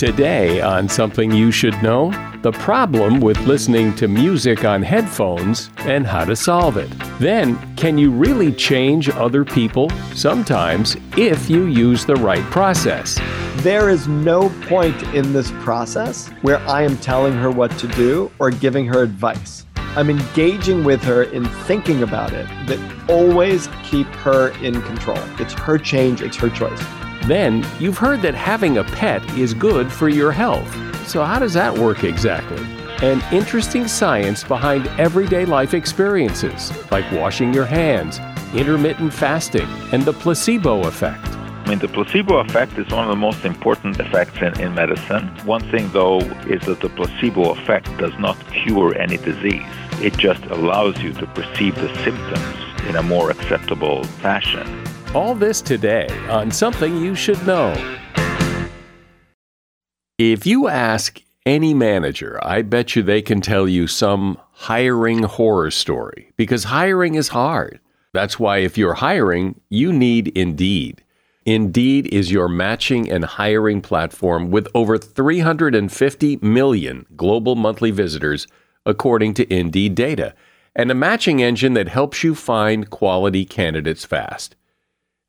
Today, on Something You Should Know, the problem with listening to music on headphones and how to solve it. Then, can you really change other people? Sometimes, if you use the right process. There is no point in this process where I am telling her what to do or giving her advice. I'm engaging with her in thinking about it that always keep her in control. It's her change, it's her choice. Then, you've heard that having a pet is good for your health. So, how does that work exactly? And interesting science behind everyday life experiences, like washing your hands, intermittent fasting, and the placebo effect. I mean, the placebo effect is one of the most important effects in, in medicine. One thing, though, is that the placebo effect does not cure any disease. It just allows you to perceive the symptoms in a more acceptable fashion. All this today on Something You Should Know. If you ask any manager, I bet you they can tell you some hiring horror story because hiring is hard. That's why if you're hiring, you need Indeed. Indeed is your matching and hiring platform with over 350 million global monthly visitors, according to Indeed data, and a matching engine that helps you find quality candidates fast.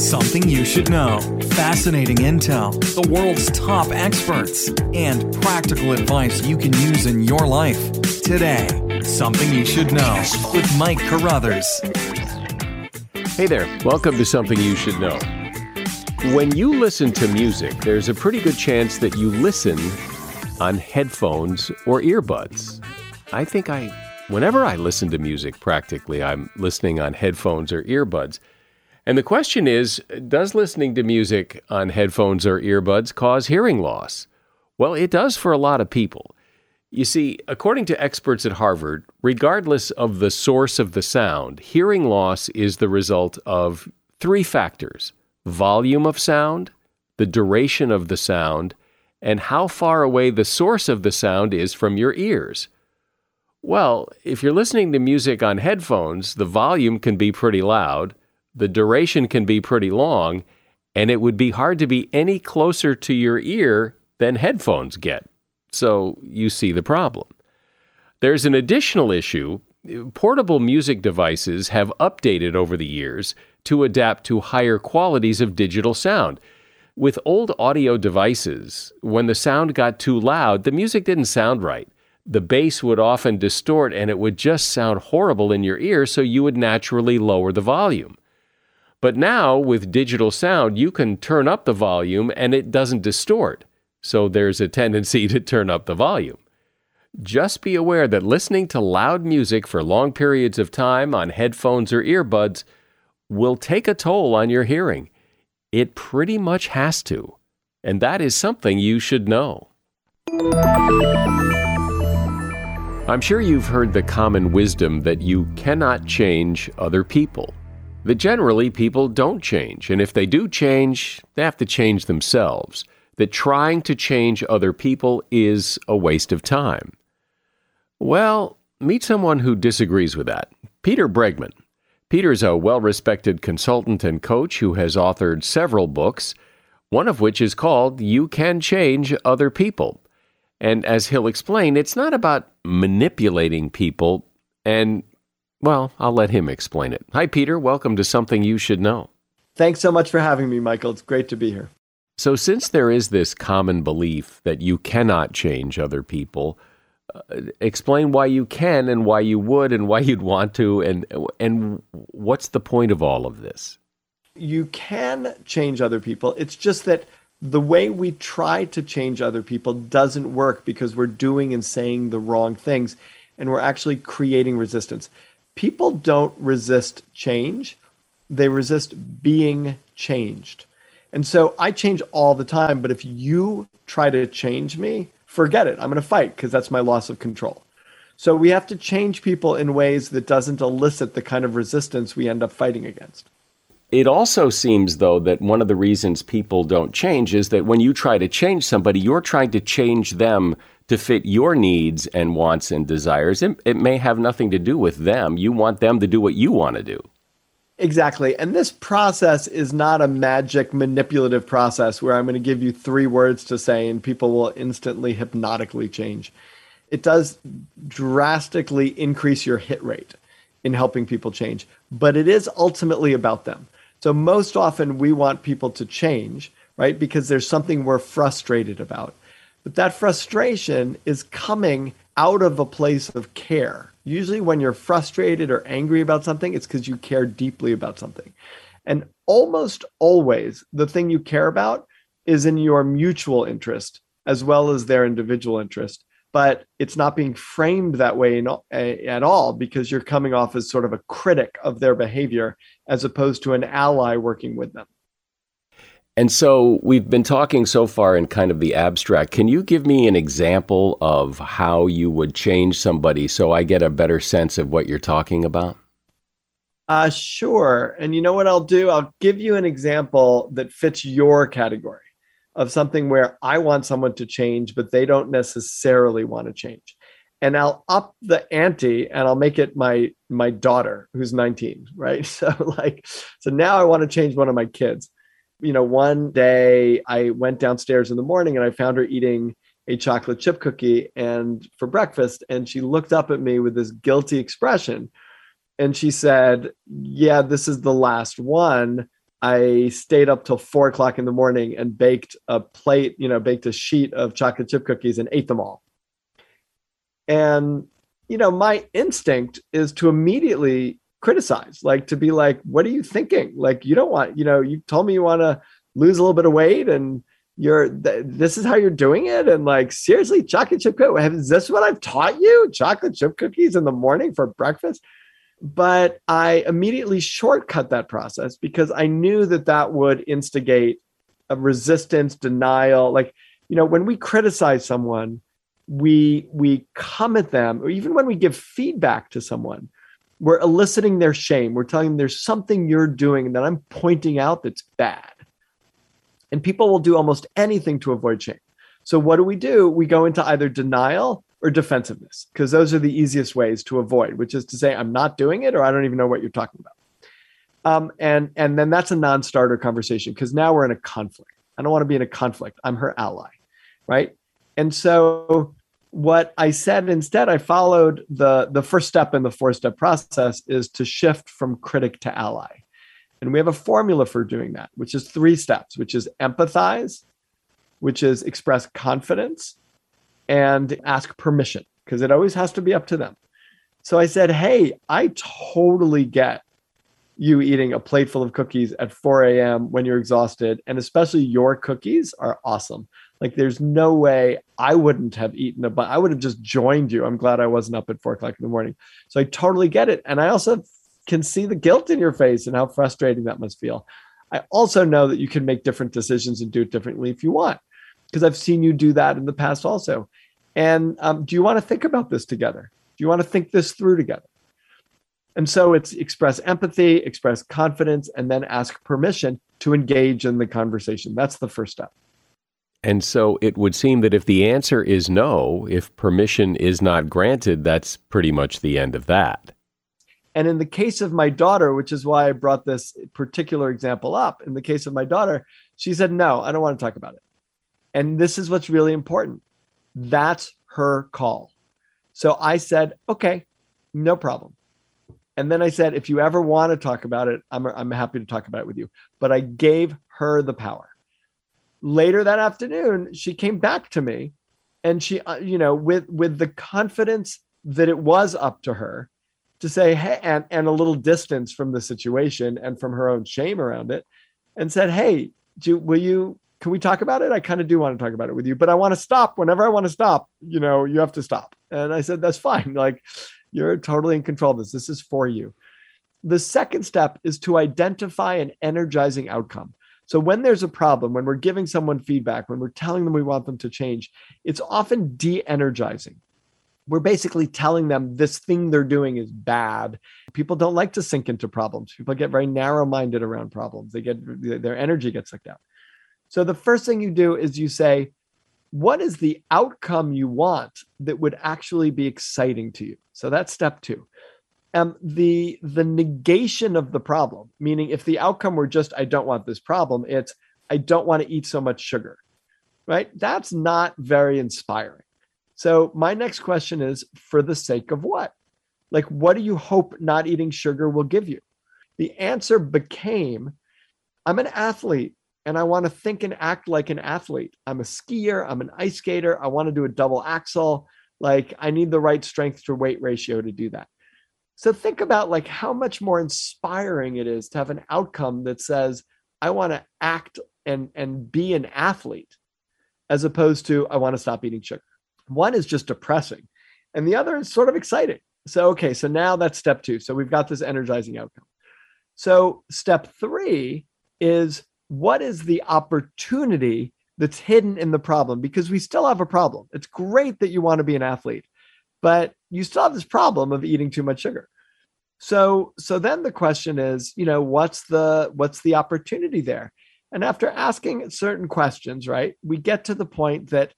Something you should know. Fascinating intel, the world's top experts, and practical advice you can use in your life. Today, Something You Should Know with Mike Carruthers. Hey there, welcome to Something You Should Know. When you listen to music, there's a pretty good chance that you listen on headphones or earbuds. I think I, whenever I listen to music, practically, I'm listening on headphones or earbuds. And the question is Does listening to music on headphones or earbuds cause hearing loss? Well, it does for a lot of people. You see, according to experts at Harvard, regardless of the source of the sound, hearing loss is the result of three factors volume of sound, the duration of the sound, and how far away the source of the sound is from your ears. Well, if you're listening to music on headphones, the volume can be pretty loud, the duration can be pretty long, and it would be hard to be any closer to your ear than headphones get. So you see the problem. There's an additional issue. Portable music devices have updated over the years to adapt to higher qualities of digital sound. With old audio devices, when the sound got too loud, the music didn't sound right. The bass would often distort and it would just sound horrible in your ear, so you would naturally lower the volume. But now with digital sound, you can turn up the volume and it doesn't distort. So there's a tendency to turn up the volume. Just be aware that listening to loud music for long periods of time on headphones or earbuds will take a toll on your hearing. It pretty much has to. And that is something you should know. I'm sure you've heard the common wisdom that you cannot change other people that generally people don't change, and if they do change, they have to change themselves. That trying to change other people is a waste of time. Well, meet someone who disagrees with that. Peter Bregman. Peter's a well respected consultant and coach who has authored several books, one of which is called You Can Change Other People. And as he'll explain, it's not about manipulating people. And, well, I'll let him explain it. Hi, Peter. Welcome to Something You Should Know. Thanks so much for having me, Michael. It's great to be here. So, since there is this common belief that you cannot change other people, uh, explain why you can and why you would and why you'd want to and and what's the point of all of this? You can change other people. It's just that the way we try to change other people doesn't work because we're doing and saying the wrong things and we're actually creating resistance. People don't resist change, they resist being changed. And so I change all the time, but if you try to change me, forget it. I'm going to fight because that's my loss of control. So we have to change people in ways that doesn't elicit the kind of resistance we end up fighting against. It also seems, though, that one of the reasons people don't change is that when you try to change somebody, you're trying to change them to fit your needs and wants and desires. It, it may have nothing to do with them. You want them to do what you want to do. Exactly. And this process is not a magic manipulative process where I'm going to give you three words to say and people will instantly hypnotically change. It does drastically increase your hit rate in helping people change, but it is ultimately about them. So most often we want people to change, right? Because there's something we're frustrated about. But that frustration is coming out of a place of care. Usually when you're frustrated or angry about something, it's because you care deeply about something. And almost always the thing you care about is in your mutual interest as well as their individual interest but it's not being framed that way in, at all because you're coming off as sort of a critic of their behavior as opposed to an ally working with them. And so we've been talking so far in kind of the abstract. Can you give me an example of how you would change somebody so I get a better sense of what you're talking about? Uh, sure. And you know what I'll do? I'll give you an example that fits your category of something where I want someone to change, but they don't necessarily want to change. And I'll up the ante and I'll make it my my daughter who's 19, right? So like so now I want to change one of my kids. You know, one day I went downstairs in the morning and I found her eating a chocolate chip cookie and for breakfast and she looked up at me with this guilty expression and she said, "Yeah, this is the last one." I stayed up till four o'clock in the morning and baked a plate, you know, baked a sheet of chocolate chip cookies and ate them all. And, you know, my instinct is to immediately criticize, like to be like, what are you thinking? Like, you don't want, you know, you told me you want to lose a little bit of weight and you're, th- this is how you're doing it. And like, seriously, chocolate chip cookies, is this what I've taught you? Chocolate chip cookies in the morning for breakfast? But I immediately shortcut that process because I knew that that would instigate a resistance, denial. Like, you know, when we criticize someone, we we come at them, or even when we give feedback to someone, we're eliciting their shame. We're telling them there's something you're doing that I'm pointing out that's bad. And people will do almost anything to avoid shame. So what do we do? We go into either denial or defensiveness, because those are the easiest ways to avoid, which is to say, I'm not doing it, or I don't even know what you're talking about. Um, and and then that's a non-starter conversation because now we're in a conflict. I don't want to be in a conflict. I'm her ally, right? And so what I said instead, I followed the the first step in the four-step process is to shift from critic to ally. And we have a formula for doing that, which is three steps, which is empathize, which is express confidence, and ask permission because it always has to be up to them. So I said, Hey, I totally get you eating a plateful of cookies at 4 a.m. when you're exhausted. And especially your cookies are awesome. Like there's no way I wouldn't have eaten a but I would have just joined you. I'm glad I wasn't up at four o'clock in the morning. So I totally get it. And I also can see the guilt in your face and how frustrating that must feel. I also know that you can make different decisions and do it differently if you want, because I've seen you do that in the past also. And um, do you want to think about this together? Do you want to think this through together? And so it's express empathy, express confidence, and then ask permission to engage in the conversation. That's the first step. And so it would seem that if the answer is no, if permission is not granted, that's pretty much the end of that. And in the case of my daughter, which is why I brought this particular example up, in the case of my daughter, she said, No, I don't want to talk about it. And this is what's really important. That's her call. So I said, Okay, no problem. And then I said, If you ever want to talk about it, I'm, I'm happy to talk about it with you. But I gave her the power. Later that afternoon, she came back to me and she, uh, you know, with, with the confidence that it was up to her to say, hey, and, and a little distance from the situation and from her own shame around it, and said, hey, do, will you, can we talk about it? I kind of do want to talk about it with you, but I want to stop whenever I want to stop. You know, you have to stop. And I said, that's fine. Like, you're totally in control of this. This is for you. The second step is to identify an energizing outcome. So when there's a problem, when we're giving someone feedback, when we're telling them we want them to change, it's often de-energizing we're basically telling them this thing they're doing is bad. People don't like to sink into problems. People get very narrow minded around problems. They get their energy gets sucked out. So the first thing you do is you say, what is the outcome you want that would actually be exciting to you? So that's step two. Um, the the negation of the problem, meaning if the outcome were just I don't want this problem, it's I don't want to eat so much sugar, right? That's not very inspiring. So my next question is for the sake of what? Like, what do you hope not eating sugar will give you? The answer became I'm an athlete and I want to think and act like an athlete. I'm a skier, I'm an ice skater, I want to do a double axel. Like, I need the right strength to weight ratio to do that. So think about like how much more inspiring it is to have an outcome that says, I want to act and and be an athlete as opposed to I want to stop eating sugar. One is just depressing, and the other is sort of exciting. So, okay, so now that's step two. So we've got this energizing outcome. So, step three is what is the opportunity that's hidden in the problem? Because we still have a problem. It's great that you want to be an athlete, but you still have this problem of eating too much sugar. So, so then the question is, you know, what's the what's the opportunity there? And after asking certain questions, right, we get to the point that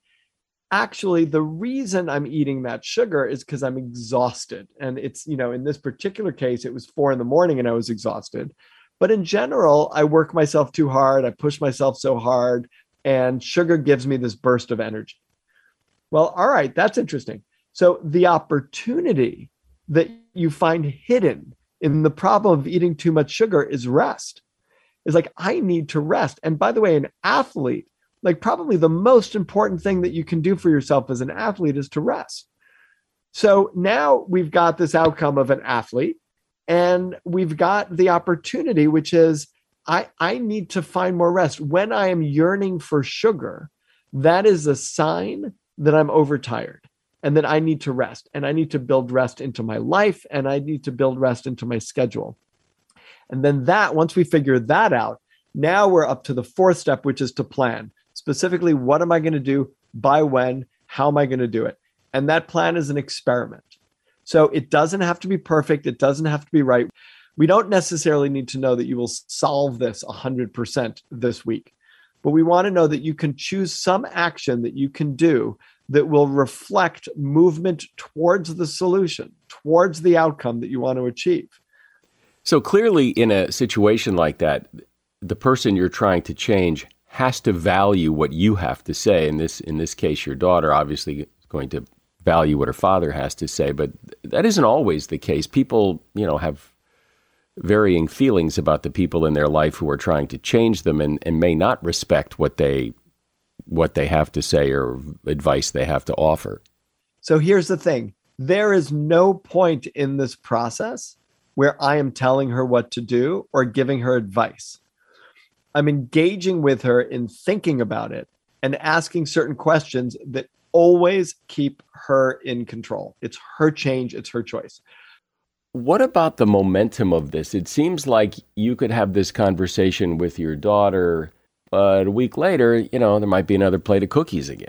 actually the reason i'm eating that sugar is because i'm exhausted. And it's you know in this particular case it was four in the morning and i was exhausted. But in general i work myself too hard i push myself so hard and sugar gives me this burst of energy. Well all right that's interesting. So the opportunity that you find hidden in the problem of eating too much sugar is rest is like i need to rest and by the way an athlete like probably the most important thing that you can do for yourself as an athlete is to rest. So now we've got this outcome of an athlete and we've got the opportunity which is I I need to find more rest. When I am yearning for sugar, that is a sign that I'm overtired and then I need to rest and I need to build rest into my life and I need to build rest into my schedule. And then that once we figure that out, now we're up to the fourth step which is to plan specifically what am I going to do, by when, how am I going to do it? And that plan is an experiment. So it doesn't have to be perfect, it doesn't have to be right. We don't necessarily need to know that you will solve this 100% this week, but we want to know that you can choose some action that you can do that will reflect movement towards the solution, towards the outcome that you want to achieve. So clearly, in a situation like that, the person you're trying to change has to value what you have to say. In this in this case, your daughter obviously is going to value what her father has to say, but that isn't always the case. People, you know, have varying feelings about the people in their life who are trying to change them and, and may not respect what they what they have to say or advice they have to offer. So here's the thing. There is no point in this process where I am telling her what to do or giving her advice. I'm engaging with her in thinking about it and asking certain questions that always keep her in control. It's her change, it's her choice. What about the momentum of this? It seems like you could have this conversation with your daughter, but a week later, you know, there might be another plate of cookies again.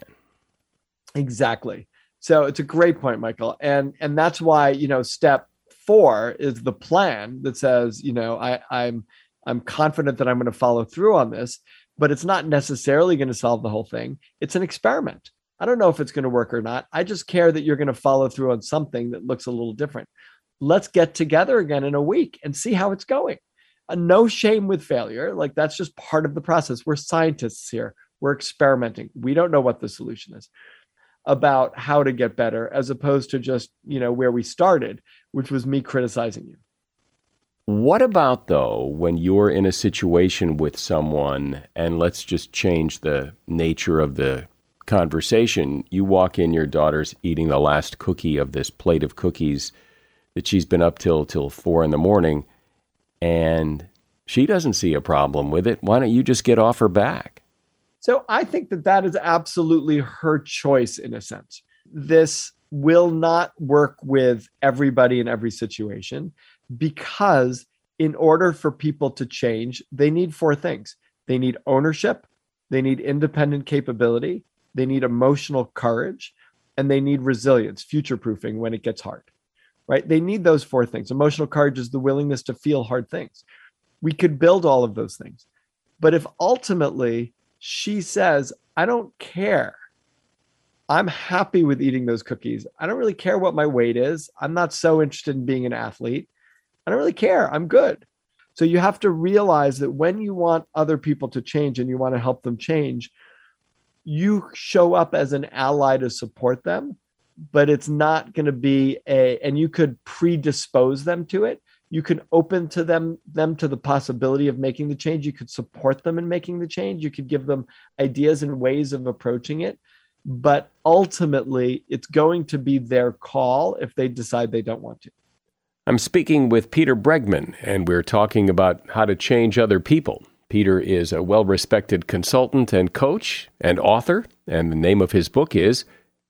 Exactly. So it's a great point, Michael. And and that's why, you know, step four is the plan that says, you know, I, I'm I'm confident that I'm going to follow through on this but it's not necessarily going to solve the whole thing. It's an experiment. I don't know if it's going to work or not. I just care that you're going to follow through on something that looks a little different. Let's get together again in a week and see how it's going. Uh, no shame with failure. Like that's just part of the process. We're scientists here. We're experimenting. We don't know what the solution is about how to get better as opposed to just, you know, where we started, which was me criticizing you. What about though when you're in a situation with someone and let's just change the nature of the conversation. You walk in, your daughter's eating the last cookie of this plate of cookies that she's been up till till four in the morning, and she doesn't see a problem with it. Why don't you just get off her back? So I think that that is absolutely her choice in a sense. This will not work with everybody in every situation because in order for people to change, they need four things. They need ownership, they need independent capability, they need emotional courage, and they need resilience, future proofing when it gets hard. Right? They need those four things. Emotional courage is the willingness to feel hard things. We could build all of those things. But if ultimately she says, I don't care. I'm happy with eating those cookies. I don't really care what my weight is. I'm not so interested in being an athlete. I don't really care. I'm good. So you have to realize that when you want other people to change and you want to help them change, you show up as an ally to support them, but it's not going to be a and you could predispose them to it. You can open to them them to the possibility of making the change. You could support them in making the change. You could give them ideas and ways of approaching it. But ultimately it's going to be their call if they decide they don't want to. I'm speaking with peter bregman and we're talking about how to change other people. Peter is a well-respected consultant and coach and author and the name of his book is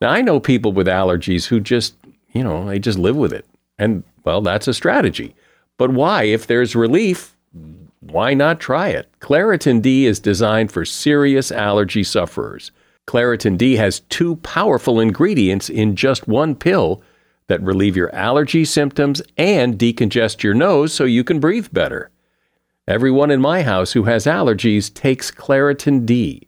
Now, I know people with allergies who just you know, they just live with it. And well, that's a strategy. But why? If there's relief, why not try it? Claritin D is designed for serious allergy sufferers. Claritin D has two powerful ingredients in just one pill that relieve your allergy symptoms and decongest your nose so you can breathe better. Everyone in my house who has allergies takes Claritin D.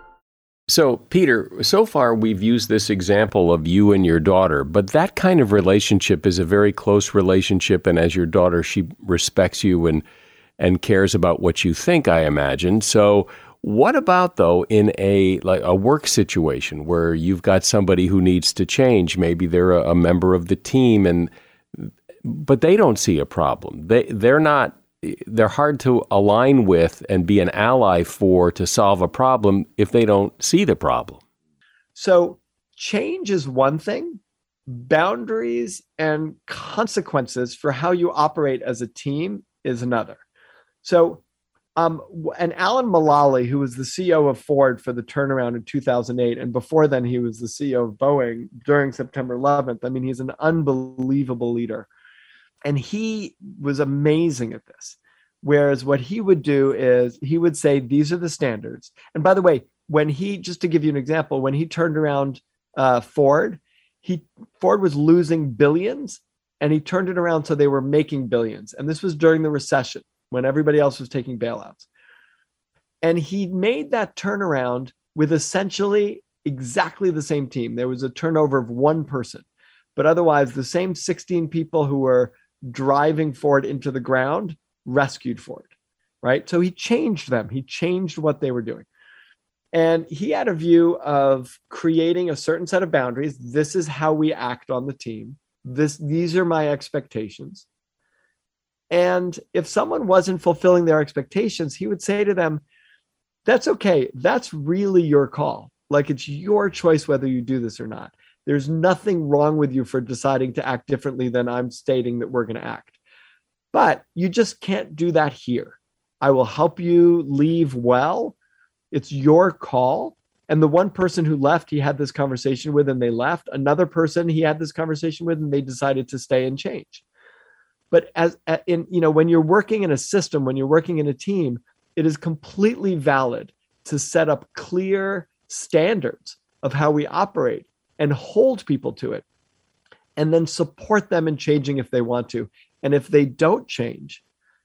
So, Peter, so far we've used this example of you and your daughter, but that kind of relationship is a very close relationship. And as your daughter, she respects you and, and cares about what you think, I imagine. So, what about though in a like a work situation where you've got somebody who needs to change? Maybe they're a, a member of the team, and but they don't see a problem. They they're not they're hard to align with and be an ally for to solve a problem if they don't see the problem. So, change is one thing, boundaries and consequences for how you operate as a team is another. So, um, and Alan Mulally, who was the CEO of Ford for the turnaround in 2008, and before then he was the CEO of Boeing during September 11th. I mean, he's an unbelievable leader and he was amazing at this. Whereas what he would do is he would say, These are the standards. And by the way, when he, just to give you an example, when he turned around uh, Ford, he Ford was losing billions and he turned it around so they were making billions. And this was during the recession when everybody else was taking bailouts. And he made that turnaround with essentially exactly the same team. There was a turnover of one person, but otherwise, the same 16 people who were driving Ford into the ground rescued Ford, right? So he changed them, he changed what they were doing. And he had a view of creating a certain set of boundaries. This is how we act on the team this these are my expectations and if someone wasn't fulfilling their expectations he would say to them that's okay that's really your call like it's your choice whether you do this or not there's nothing wrong with you for deciding to act differently than i'm stating that we're going to act but you just can't do that here i will help you leave well it's your call and the one person who left, he had this conversation with and they left. Another person he had this conversation with and they decided to stay and change. But as in, you know, when you're working in a system, when you're working in a team, it is completely valid to set up clear standards of how we operate and hold people to it and then support them in changing if they want to. And if they don't change,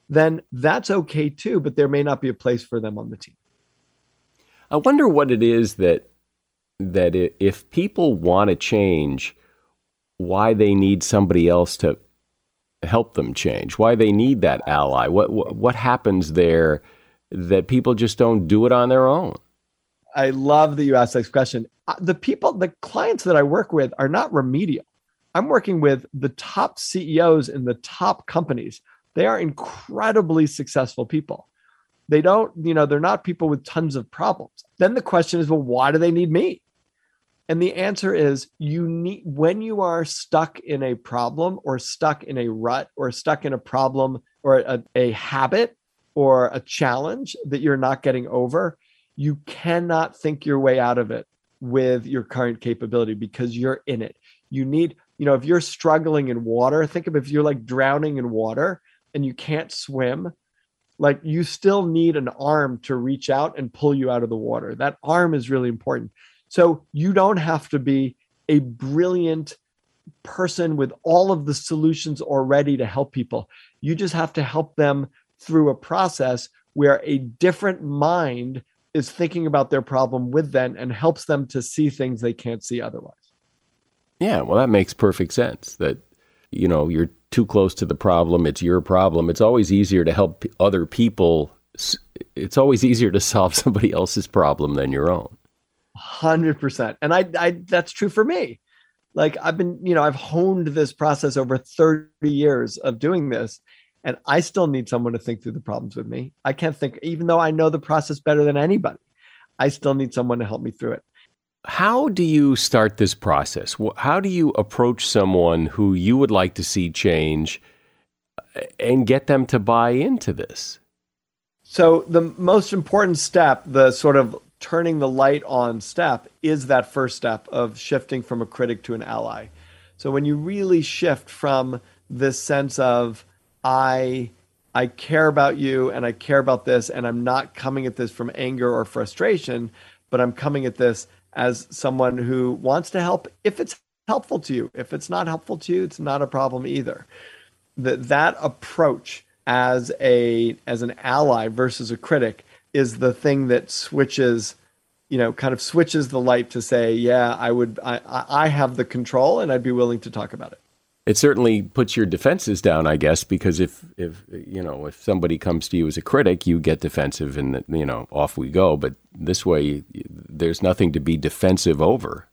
then that's okay too, but there may not be a place for them on the team. I wonder what it is that that if people want to change, why they need somebody else to help them change, why they need that ally. What what, what happens there that people just don't do it on their own? I love that you asked this question. The people, the clients that I work with are not remedial. I'm working with the top CEOs in the top companies. They are incredibly successful people. They don't, you know, they're not people with tons of problems. Then the question is, well, why do they need me? And the answer is you need when you are stuck in a problem or stuck in a rut or stuck in a problem or a, a habit or a challenge that you're not getting over, you cannot think your way out of it with your current capability because you're in it. You need, you know, if you're struggling in water, think of if you're like drowning in water and you can't swim, like you still need an arm to reach out and pull you out of the water. That arm is really important. So you don't have to be a brilliant person with all of the solutions already to help people. You just have to help them through a process where a different mind is thinking about their problem with them and helps them to see things they can't see otherwise. Yeah, well, that makes perfect sense. That you know you're too close to the problem. It's your problem. It's always easier to help other people. It's always easier to solve somebody else's problem than your own. Hundred percent, and I, I, that's true for me. Like I've been, you know, I've honed this process over thirty years of doing this, and I still need someone to think through the problems with me. I can't think, even though I know the process better than anybody. I still need someone to help me through it. How do you start this process? How do you approach someone who you would like to see change uh, and get them to buy into this? So, the most important step, the sort of turning the light on step, is that first step of shifting from a critic to an ally. So, when you really shift from this sense of, I I care about you and I care about this, and I'm not coming at this from anger or frustration, but I'm coming at this as someone who wants to help if it's helpful to you. If it's not helpful to you, it's not a problem either. That that approach as a as an ally versus a critic is the thing that switches you know kind of switches the light to say yeah i would i i have the control and i'd be willing to talk about it it certainly puts your defenses down, I guess, because if if you know if somebody comes to you as a critic, you get defensive, and you know off we go. But this way, there's nothing to be defensive over.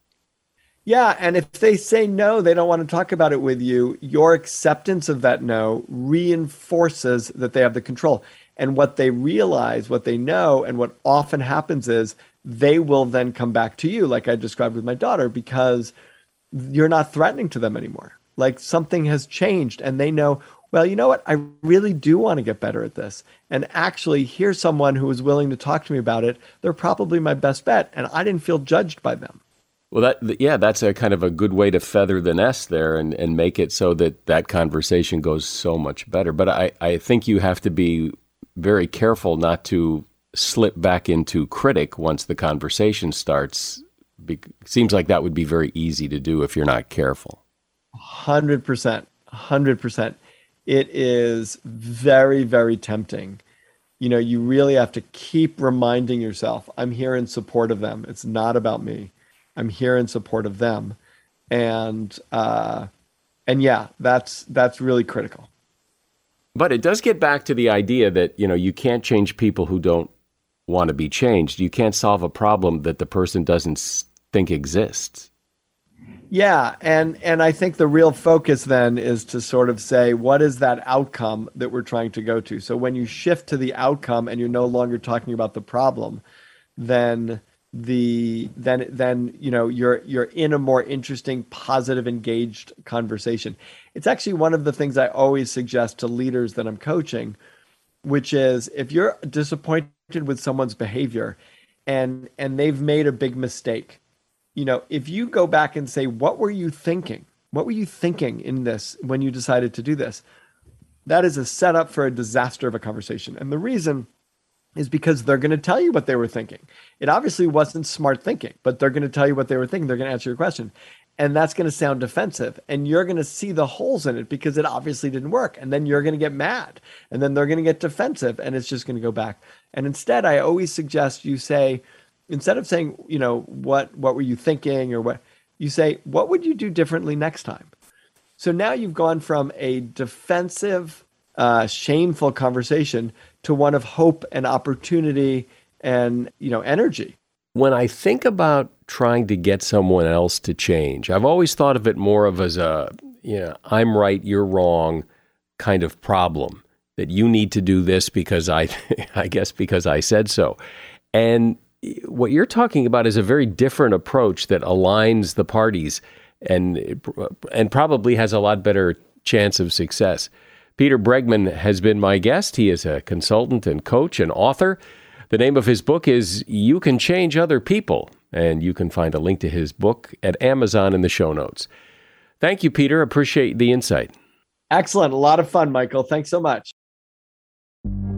Yeah, and if they say no, they don't want to talk about it with you. Your acceptance of that no reinforces that they have the control. And what they realize, what they know, and what often happens is they will then come back to you, like I described with my daughter, because you're not threatening to them anymore like something has changed and they know well you know what? I really do want to get better at this. And actually here's someone who is willing to talk to me about it. They're probably my best bet and i didn't feel judged by them. Well that yeah that's a kind of a good way to feather the nest there and, and make it so that that conversation goes so much better. But i, I think you have to be very careful not to slip back into critic once the conversation starts Be- seems like that would be very easy to do if you're not careful. 100%. 100%. It is very, very tempting. You know, you really have to keep reminding yourself I'm here in support of them. It's not about me. I'm here in support of them. And, uh, and yeah, that's that's really critical. But it does get back to the idea that, you know, you can't change people who don't want to be changed. You can't solve a problem that the person doesn't think exists. Yeah, and and I think the real focus then is to sort of say what is that outcome that we're trying to go to. So when you shift to the outcome and you're no longer talking about the problem, then the then then you know you're you're in a more interesting positive engaged conversation. It's actually one of the things I always suggest to leaders that I'm coaching, which is if you're disappointed with someone's behavior and and they've made a big mistake you know, if you go back and say, what were you thinking? What were you thinking in this when you decided to do this? That is a setup for a disaster of a conversation. And the reason is because they're going to tell you what they were thinking. It obviously wasn't smart thinking, but they're going to tell you what they were thinking. They're going to answer your question. And that's going to sound defensive. And you're going to see the holes in it because it obviously didn't work. And then you're going to get mad. And then they're going to get defensive. And it's just going to go back. And instead, I always suggest you say, instead of saying, you know, what what were you thinking or what you say, what would you do differently next time? So now you've gone from a defensive, uh, shameful conversation to one of hope and opportunity and you know energy. When I think about trying to get someone else to change, I've always thought of it more of as a, you know, I'm right, you're wrong kind of problem that you need to do this because I, I guess because I said so. And what you're talking about is a very different approach that aligns the parties and and probably has a lot better chance of success. Peter Bregman has been my guest. He is a consultant and coach and author. The name of his book is You Can Change Other People, and you can find a link to his book at Amazon in the show notes. Thank you, Peter. Appreciate the insight. Excellent. A lot of fun, Michael. Thanks so much.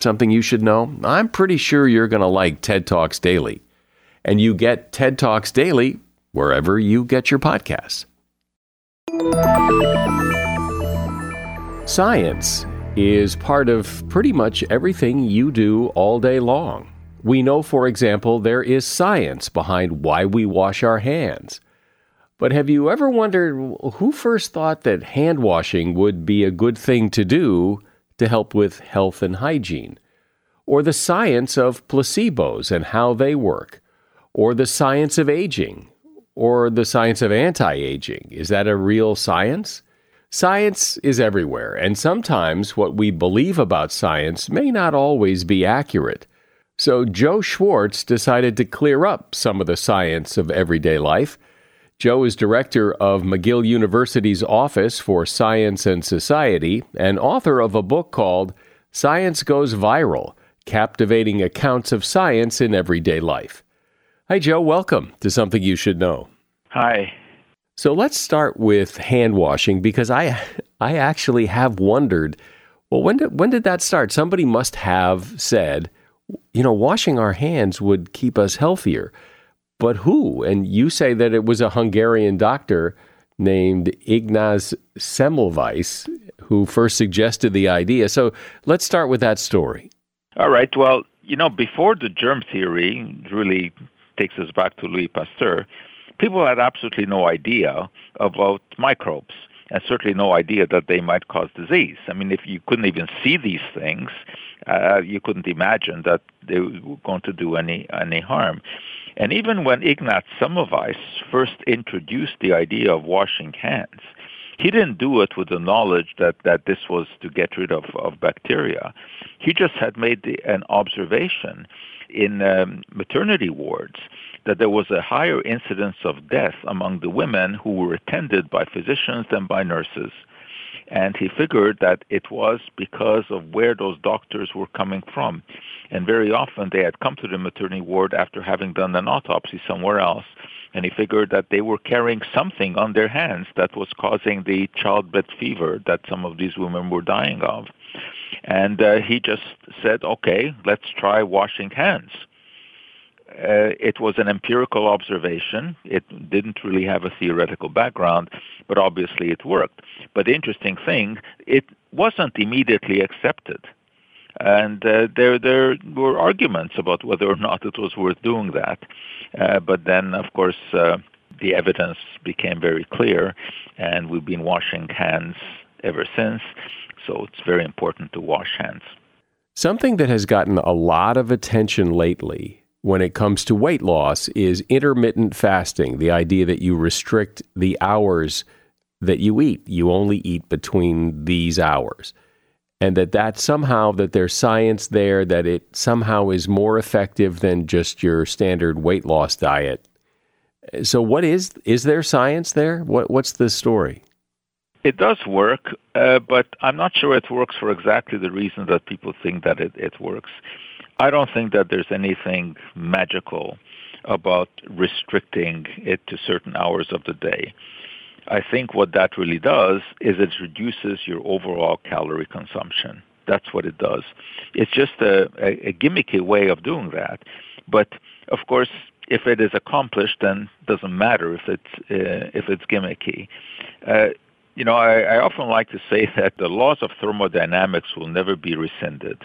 something you should know? I'm pretty sure you're going to like TED Talks Daily. And you get TED Talks Daily wherever you get your podcasts. Science is part of pretty much everything you do all day long. We know, for example, there is science behind why we wash our hands. But have you ever wondered who first thought that hand washing would be a good thing to do to help with health and hygiene, or the science of placebos and how they work, or the science of aging, or the science of anti aging. Is that a real science? Science is everywhere, and sometimes what we believe about science may not always be accurate. So Joe Schwarcz decided to clear up some of the science of everyday life Joe is director of McGill University's Office for Science and Society and author of a book called Science Goes Viral Captivating Accounts of Science in Everyday Life. Hi, Joe. Welcome to Something You Should Know. Hi. So let's start with hand washing because I, I actually have wondered, well, when did when did that start? Somebody must have said, you know, washing our hands would keep us healthier. But who? And you say that it was a Hungarian doctor named Ignaz Semmelweis who first suggested the idea. So let's start with that story. All right. Well, you know, before the germ theory really takes us back to Louis Pasteur, people had absolutely no idea about microbes and certainly no idea that they might cause disease. I mean, if you couldn't even see these things, uh, you couldn't imagine that they were going to do any any harm. And even when Ignaz Semmelweis first introduced the idea of washing hands, he didn't do it with the knowledge that, that this was to get rid of, of bacteria. He just had made the, an observation in um, maternity wards that there was a higher incidence of death among the women who were attended by physicians than by nurses. And he figured that it was because of where those doctors were coming from. And very often they had come to the maternity ward after having done an autopsy somewhere else. And he figured that they were carrying something on their hands that was causing the childbed fever that some of these women were dying of. And uh, he just said, okay, let's try washing hands. Uh, it was an empirical observation. It didn't really have a theoretical background, but obviously it worked. But the interesting thing, it wasn't immediately accepted. And uh, there, there were arguments about whether or not it was worth doing that. Uh, but then, of course, uh, the evidence became very clear, and we've been washing hands ever since. So it's very important to wash hands. Something that has gotten a lot of attention lately when it comes to weight loss is intermittent fasting, the idea that you restrict the hours that you eat. You only eat between these hours. And that that somehow that there's science there that it somehow is more effective than just your standard weight loss diet. So what is is there science there? What what's the story? It does work, uh, but I'm not sure it works for exactly the reason that people think that it, it works. I don't think that there's anything magical about restricting it to certain hours of the day. I think what that really does is it reduces your overall calorie consumption. That's what it does. It's just a, a, a gimmicky way of doing that. But of course, if it is accomplished, then it doesn't matter if it's uh, if it's gimmicky. Uh, you know, I, I often like to say that the laws of thermodynamics will never be rescinded,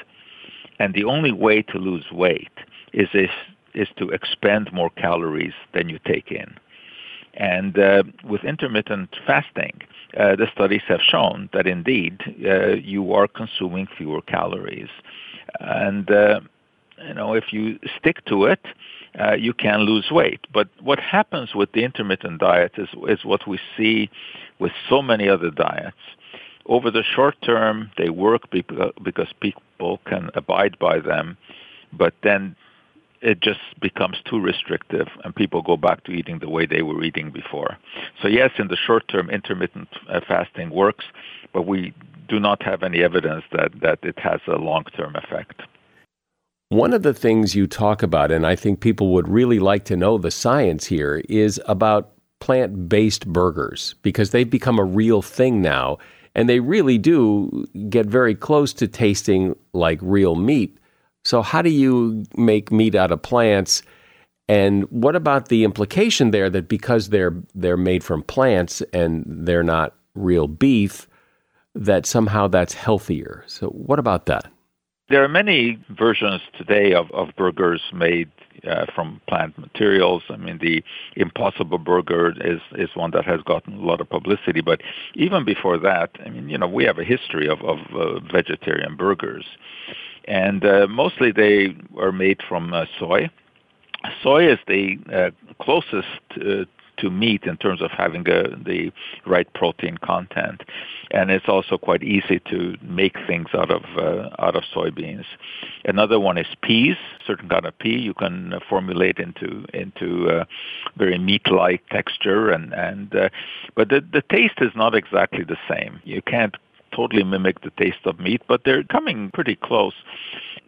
and the only way to lose weight is if, is to expend more calories than you take in. And uh, with intermittent fasting, uh, the studies have shown that indeed uh, you are consuming fewer calories, and uh, you know if you stick to it, uh, you can lose weight. But what happens with the intermittent diet is, is what we see with so many other diets. Over the short term, they work because people can abide by them, but then it just becomes too restrictive and people go back to eating the way they were eating before. So yes, in the short term, intermittent uh, fasting works, but we do not have any evidence that, that it has a long term effect. One of the things you talk about, and I think people would really like to know the science here, is about plant based burgers because they've become a real thing now. And they really do get very close to tasting like real meat. So, how do you make meat out of plants? And what about the implication there that because they're they're made from plants and they're not real beef, that somehow that's healthier? So, what about that? There are many versions today of, of burgers made from plant materials. I mean, the Impossible Burger is is one that has gotten a lot of publicity. But even before that, I mean, you know, we have a history of of uh, vegetarian burgers, and uh, mostly they are made from uh, soy. Soy is the uh, closest uh, to meat in terms of having a, the right protein content, and it's also quite easy to make things out of uh, out of soybeans. Another one is peas, certain kind of pea you can uh, formulate into into uh, very meat-like texture, and and uh, but the the taste is not exactly the same. You can't totally mimic the taste of meat, but they're coming pretty close.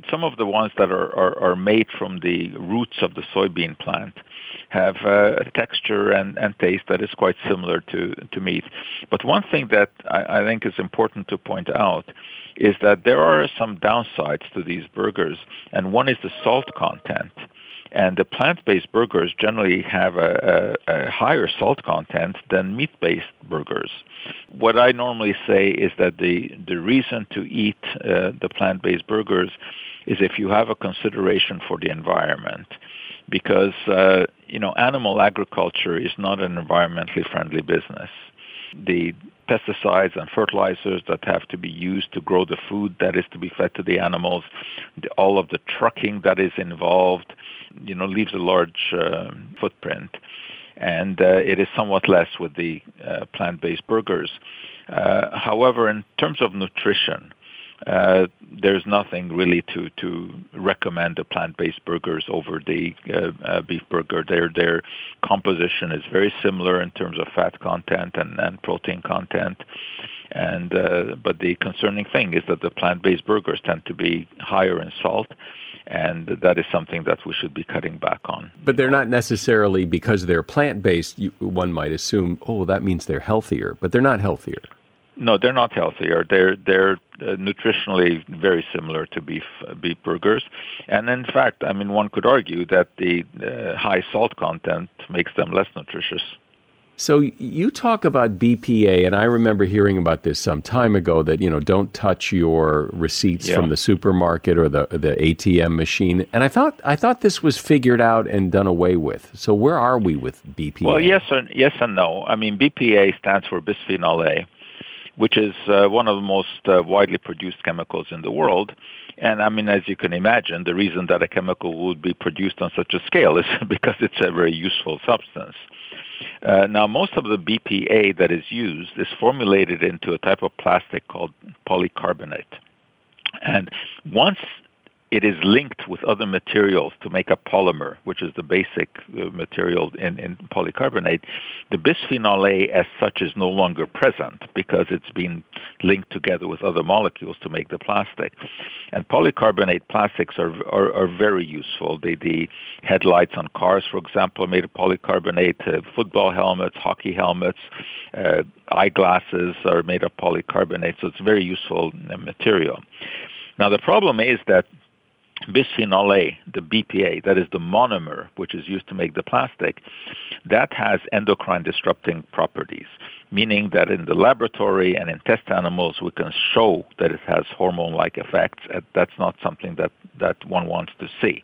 Some of the ones that are, are, are made from the roots of the soybean plant have a texture and, and taste that is quite similar to, to meat. But one thing that I, I think is important to point out is that there are some downsides to these burgers, and one is the salt content. And the plant-based burgers generally have a, a, a higher salt content than meat-based burgers. What I normally say is that the, the reason to eat uh, the plant-based burgers is if you have a consideration for the environment because uh, you know animal agriculture is not an environmentally friendly business. The pesticides and fertilizers that have to be used to grow the food that is to be fed to the animals, all of the trucking that is involved, you know, leaves a large uh, footprint. And uh, it is somewhat less with the uh, plant-based burgers. Uh, however, in terms of nutrition, uh, there's nothing really to, to recommend the plant-based burgers over the uh, uh, beef burger. Their their composition is very similar in terms of fat content and, and protein content. And uh, but the concerning thing is that the plant-based burgers tend to be higher in salt, and that is something that we should be cutting back on. But they're not necessarily because they're plant-based. One might assume, oh, that means they're healthier, but they're not healthier. No, they're not healthier. They're they're uh, nutritionally very similar to beef uh, beef burgers, and in fact, I mean, one could argue that the uh, high salt content makes them less nutritious. So you talk about BPA, and I remember hearing about this some time ago. That you know, don't touch your receipts yeah. from the supermarket or the the ATM machine. And I thought I thought this was figured out and done away with. So where are we with BPA? Well, yes and yes and no. I mean, BPA stands for bisphenol A which is uh, one of the most uh, widely produced chemicals in the world. And I mean, as you can imagine, the reason that a chemical would be produced on such a scale is because it's a very useful substance. Uh, now, most of the BPA that is used is formulated into a type of plastic called polycarbonate. And once it is linked with other materials to make a polymer, which is the basic uh, material in, in polycarbonate. The bisphenol A as such is no longer present because it's been linked together with other molecules to make the plastic. And polycarbonate plastics are, are, are very useful. The, the headlights on cars, for example, are made of polycarbonate. Uh, football helmets, hockey helmets, uh, eyeglasses are made of polycarbonate, so it's a very useful uh, material. Now, the problem is that bisphenol A, the BPA, that is the monomer which is used to make the plastic, that has endocrine disrupting properties, meaning that in the laboratory and in test animals we can show that it has hormone-like effects. Uh, that's not something that, that one wants to see.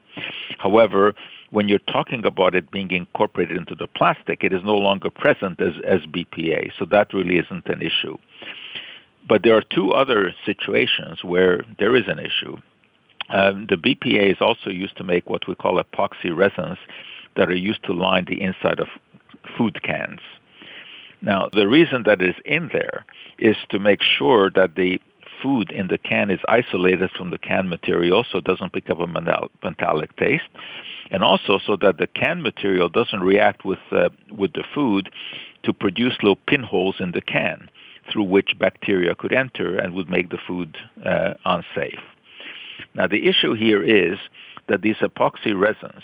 However, when you're talking about it being incorporated into the plastic, it is no longer present as, as BPA, so that really isn't an issue. But there are two other situations where there is an issue. Um, the BPA is also used to make what we call epoxy resins that are used to line the inside of food cans. Now, the reason that it is in there is to make sure that the food in the can is isolated from the can material so it doesn't pick up a metallic taste and also so that the can material doesn't react with uh, with the food to produce little pinholes in the can through which bacteria could enter and would make the food uh, unsafe. Now, the issue here is that these epoxy resins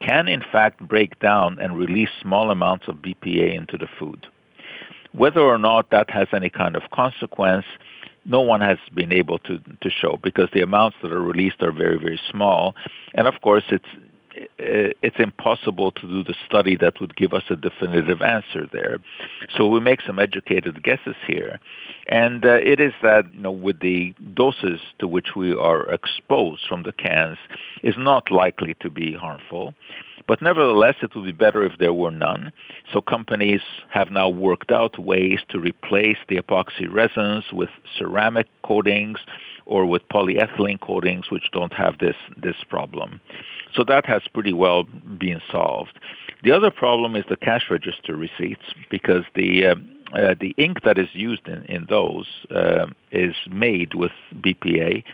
can, in fact, break down and release small amounts of BPA into the food. Whether or not that has any kind of consequence, no one has been able to, to show because the amounts that are released are very, very small. And of course, it's it's impossible to do the study that would give us a definitive answer there. So we make some educated guesses here. And uh, it is that, you know, with the doses to which we are exposed from the cans is not likely to be harmful. But nevertheless, it would be better if there were none. So companies have now worked out ways to replace the epoxy resins with ceramic coatings or with polyethylene coatings which don't have this, this problem. So that has pretty well been solved. The other problem is the cash register receipts because the uh, uh, the ink that is used in, in those uh, is made with BPA,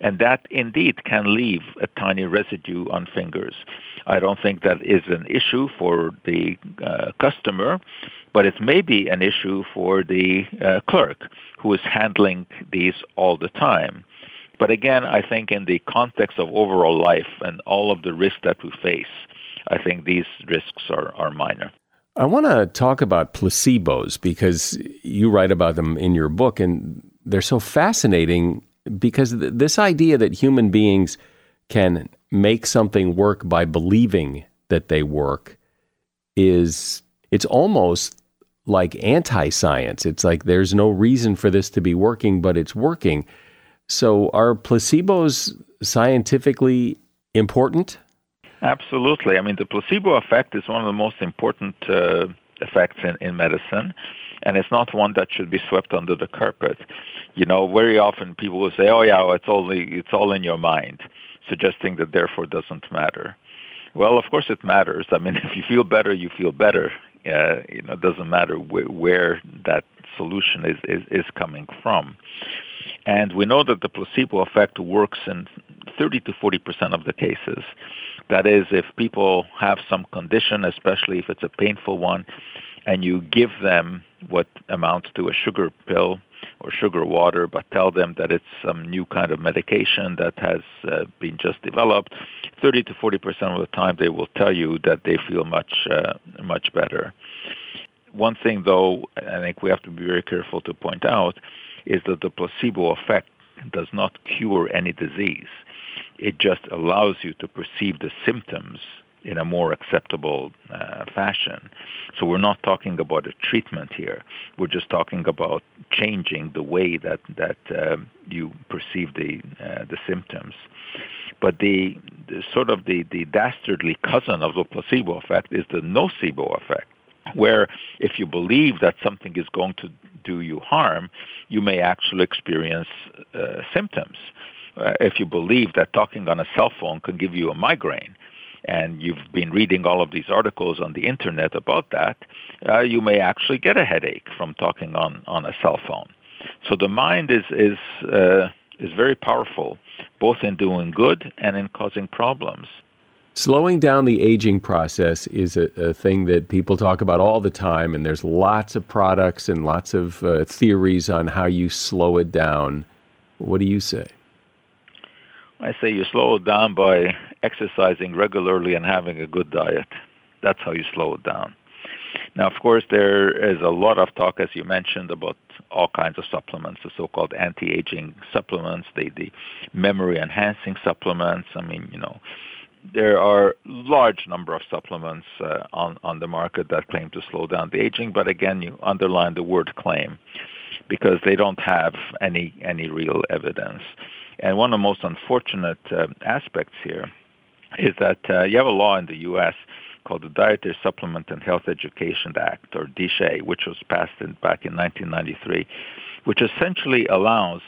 and that indeed can leave a tiny residue on fingers. I don't think that is an issue for the uh, customer, but it may be an issue for the uh, clerk who is handling these all the time. But again, I think in the context of overall life and all of the risks that we face, I think these risks are, are minor. I want to talk about placebos because you write about them in your book, and they're so fascinating because th- this idea that human beings can make something work by believing that they work is it's almost like anti-science. It's like there's no reason for this to be working, but it's working. So are placebos scientifically important? Absolutely. I mean, the placebo effect is one of the most important uh, effects in, in medicine, and it's not one that should be swept under the carpet. You know, very often people will say, "Oh, yeah, well, it's only it's all in your mind," suggesting that therefore doesn't matter. Well, of course it matters. I mean, if you feel better, you feel better. Uh, you know, it doesn't matter wh- where that solution is, is is coming from. And we know that the placebo effect works in 30 to 40 percent of the cases. That is, if people have some condition, especially if it's a painful one, and you give them what amounts to a sugar pill or sugar water, but tell them that it's some new kind of medication that has uh, been just developed, 30 to 40 percent of the time they will tell you that they feel much uh, much better. One thing, though, I think we have to be very careful to point out is that the placebo effect does not cure any disease. It just allows you to perceive the symptoms in a more acceptable uh, fashion. So we're not talking about a treatment here. We're just talking about changing the way that that uh, you perceive the uh, the symptoms. But the, the sort of the, the dastardly cousin of the placebo effect is the nocebo effect where if you believe that something is going to do you harm, you may actually experience uh, symptoms. Uh, if you believe that talking on a cell phone can give you a migraine, and you've been reading all of these articles on the internet about that, uh, you may actually get a headache from talking on, on a cell phone. So the mind is is uh, is very powerful, both in doing good and in causing problems. Slowing down the aging process is a, a, thing that people talk about all the time, and there's lots of products and lots of uh, theories on how you slow it down. What do you say? I say you slow it down by exercising regularly and having a good diet. That's how you slow it down. Now, of course, there is a lot of talk, as you mentioned, about all kinds of supplements, the so-called anti-aging supplements, the, the memory-enhancing supplements. I mean, you know, there are large number of supplements uh, on on the market that claim to slow down the aging, but again, you underline the word claim because they don't have any any real evidence. And one of the most unfortunate uh, aspects here is that uh, you have a law in the U.S. called the Dietary Supplement and Health Education Act, or DSHEA, which was passed in, back in 1993, which essentially allows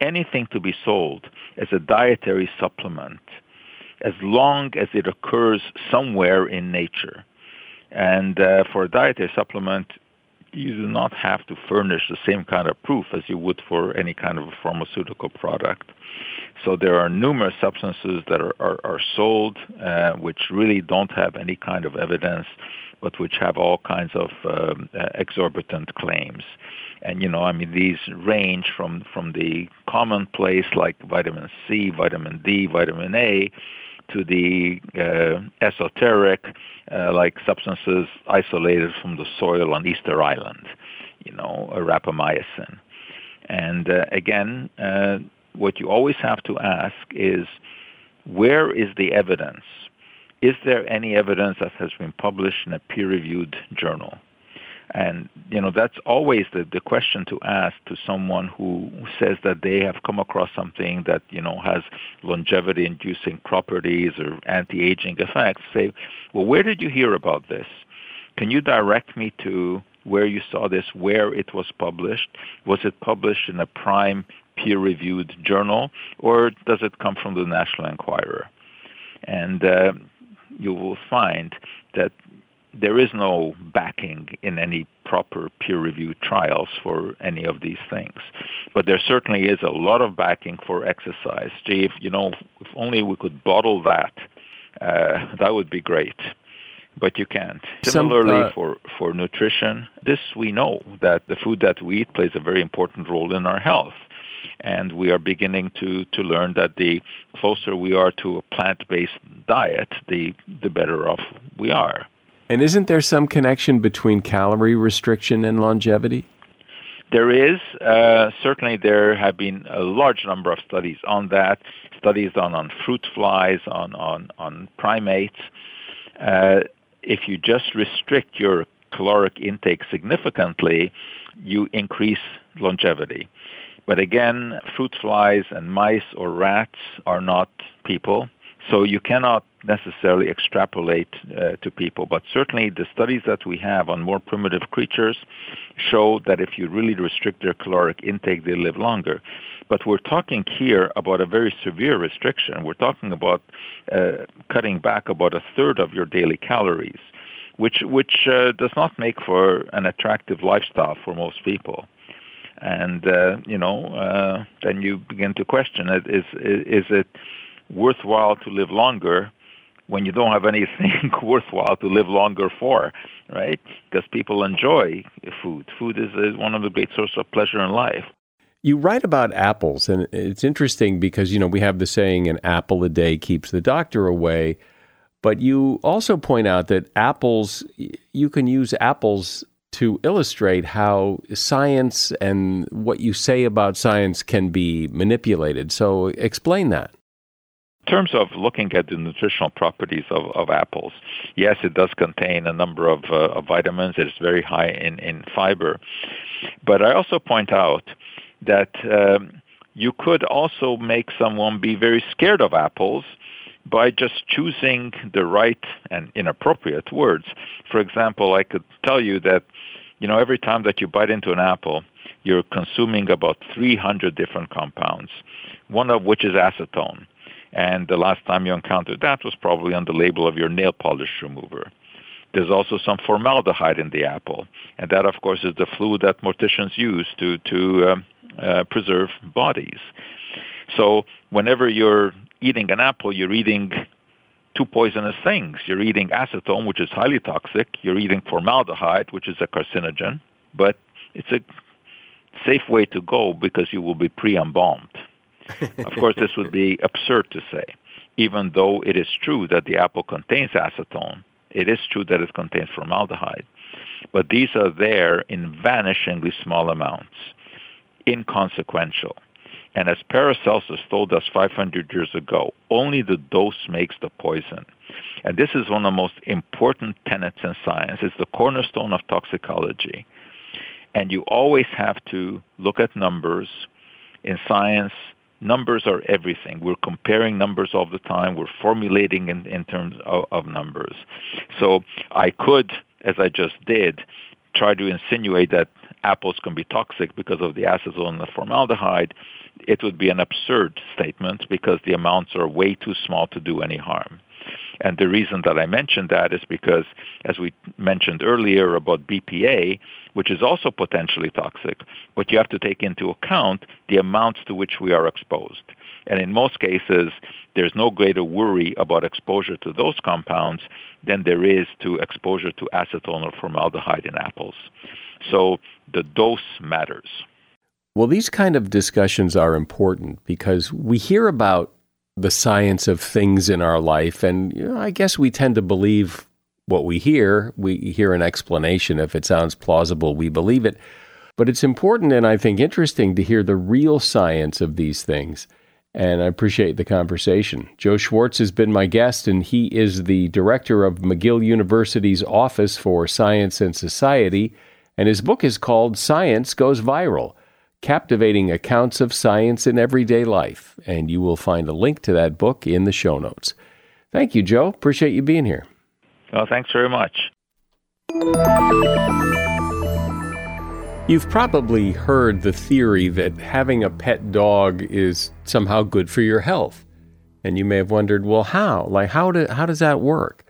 anything to be sold as a dietary supplement as long as it occurs somewhere in nature. And uh, for a dietary supplement, you do not have to furnish the same kind of proof as you would for any kind of a pharmaceutical product. So there are numerous substances that are, are, are sold uh, which really don't have any kind of evidence, but which have all kinds of um, uh, exorbitant claims. And you know, I mean, these range from from the commonplace like vitamin C, vitamin D, vitamin A, to the uh, esoteric, uh, like substances isolated from the soil on Easter Island, you know, rapamycin. And uh, again, what you always have to ask is, where is the evidence? Is there any evidence that has been published in a peer-reviewed journal? And you know that's always the, the question to ask to someone who says that they have come across something that you know has longevity inducing properties or anti-aging effects. Say, well, where did you hear about this? Can you direct me to where you saw this, where it was published? Was it published in a prime peer-reviewed journal, or does it come from the National Enquirer? And uh, you will find that there is no backing in any proper peer-reviewed trials for any of these things. But there certainly is a lot of backing for exercise. Steve, you know, if only we could bottle that, uh, that would be great. but you can't. Similarly, Some, uh, for, for nutrition, this we know that the food that we eat plays a very important role in our health. And we are beginning to, to learn that the closer we are to a plant based diet, the, the better off we are. And isn't there some connection between calorie restriction and longevity? There is. Uh, certainly, there have been a large number of studies on that. Studies done on fruit flies, on, on, on primates. Uh, if you just restrict your caloric intake significantly, you increase longevity. But again, fruit flies and mice or rats are not people, so you cannot necessarily extrapolate uh, to people. But certainly, the studies that we have on more primitive creatures show that if you really restrict their caloric intake, they live longer. But we're talking here about a very severe restriction. We're talking about uh, cutting back about a third of your daily calories, which which uh, does not make for an attractive lifestyle for most people and uh, you know uh, then you begin to question it is is it worthwhile to live longer when you don't have anything worthwhile to live longer for right because people enjoy food food is, is one of the great sources of pleasure in life you write about apples and it's interesting because you know we have the saying an apple a day keeps the doctor away but you also point out that apples you can use apples to illustrate how science and what you say about science can be manipulated. So, explain that. Terms of looking at the nutritional properties of, of apples, yes, it does contain a number of, uh, of vitamins. It is very high in, in fiber. But I also point out that um, you could also make someone be very scared of apples by just choosing the right and inappropriate words. For example, I could tell you that, you know, every time that you bite into an apple, you're consuming about 300 different compounds, one of which is acetone. And the last time you encountered that was probably on the label of your nail polish remover. There's also some formaldehyde in the apple, and that, of course, is the fluid that morticians use to to um, uh, preserve bodies. So whenever you're eating an apple, you're eating two poisonous things. You're eating acetone, which is highly toxic. You're eating formaldehyde, which is a carcinogen. But it's a safe way to go because you will be pre-embalmed. Of course, this would be absurd to say. Even though it is true that the apple contains acetone, it is true that it contains formaldehyde. But these are there in vanishingly small amounts, inconsequential. And as Paracelsus told us 500 years ago, only the dose makes the poison. And this is one of the most important tenets in science. It's the cornerstone of toxicology. And you always have to look at numbers. In science, numbers are everything. We're comparing numbers all the time. We're formulating in, in terms of, of numbers. So I could, as I just did, try to insinuate that apples can be toxic because of the acetone and the formaldehyde it would be an absurd statement because the amounts are way too small to do any harm. And the reason that I mentioned that is because, as we mentioned earlier about BPA, which is also potentially toxic, but you have to take into account the amounts to which we are exposed. And in most cases, there's no greater worry about exposure to those compounds than there is to exposure to acetone or formaldehyde in apples. So the dose matters. Well, these kind of discussions are important because we hear about the science of things in our life, and you know, I guess we tend to believe what we hear. We hear an explanation. If it sounds plausible, we believe it. But it's important and I think interesting to hear the real science of these things. And I appreciate the conversation. Joe Schwarcz has been my guest, and he is the director of McGill University's Office for Science and Society. And his book is called Science Goes Viral captivating accounts of science in everyday life. And you will find a link to that book in the show notes. Thank you, Joe. Appreciate you being here. Well, thanks very much. You've probably heard the theory that having a pet dog is somehow good for your health. And you may have wondered, well, how? Like, how, do, how does that work?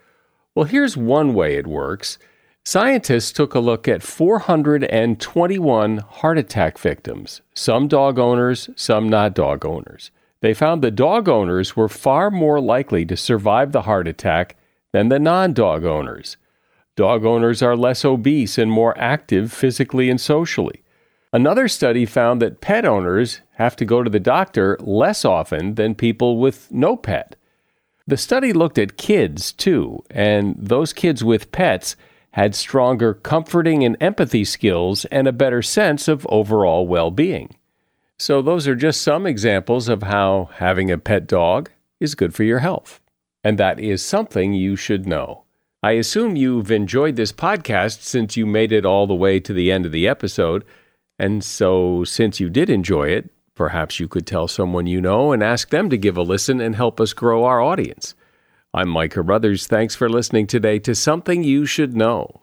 Well, here's one way it works Scientists took a look at 421 heart attack victims, some dog owners, some not dog owners. They found the dog owners were far more likely to survive the heart attack than the non dog owners. Dog owners are less obese and more active physically and socially. Another study found that pet owners have to go to the doctor less often than people with no pet. The study looked at kids, too, and those kids with pets had stronger comforting and empathy skills and a better sense of overall well being. So, those are just some examples of how having a pet dog is good for your health. And that is something you should know. I assume you've enjoyed this podcast since you made it all the way to the end of the episode. And so, since you did enjoy it, Perhaps you could tell someone you know and ask them to give a listen and help us grow our audience. I'm Mike Carruthers. Thanks for listening today to Something You Should Know.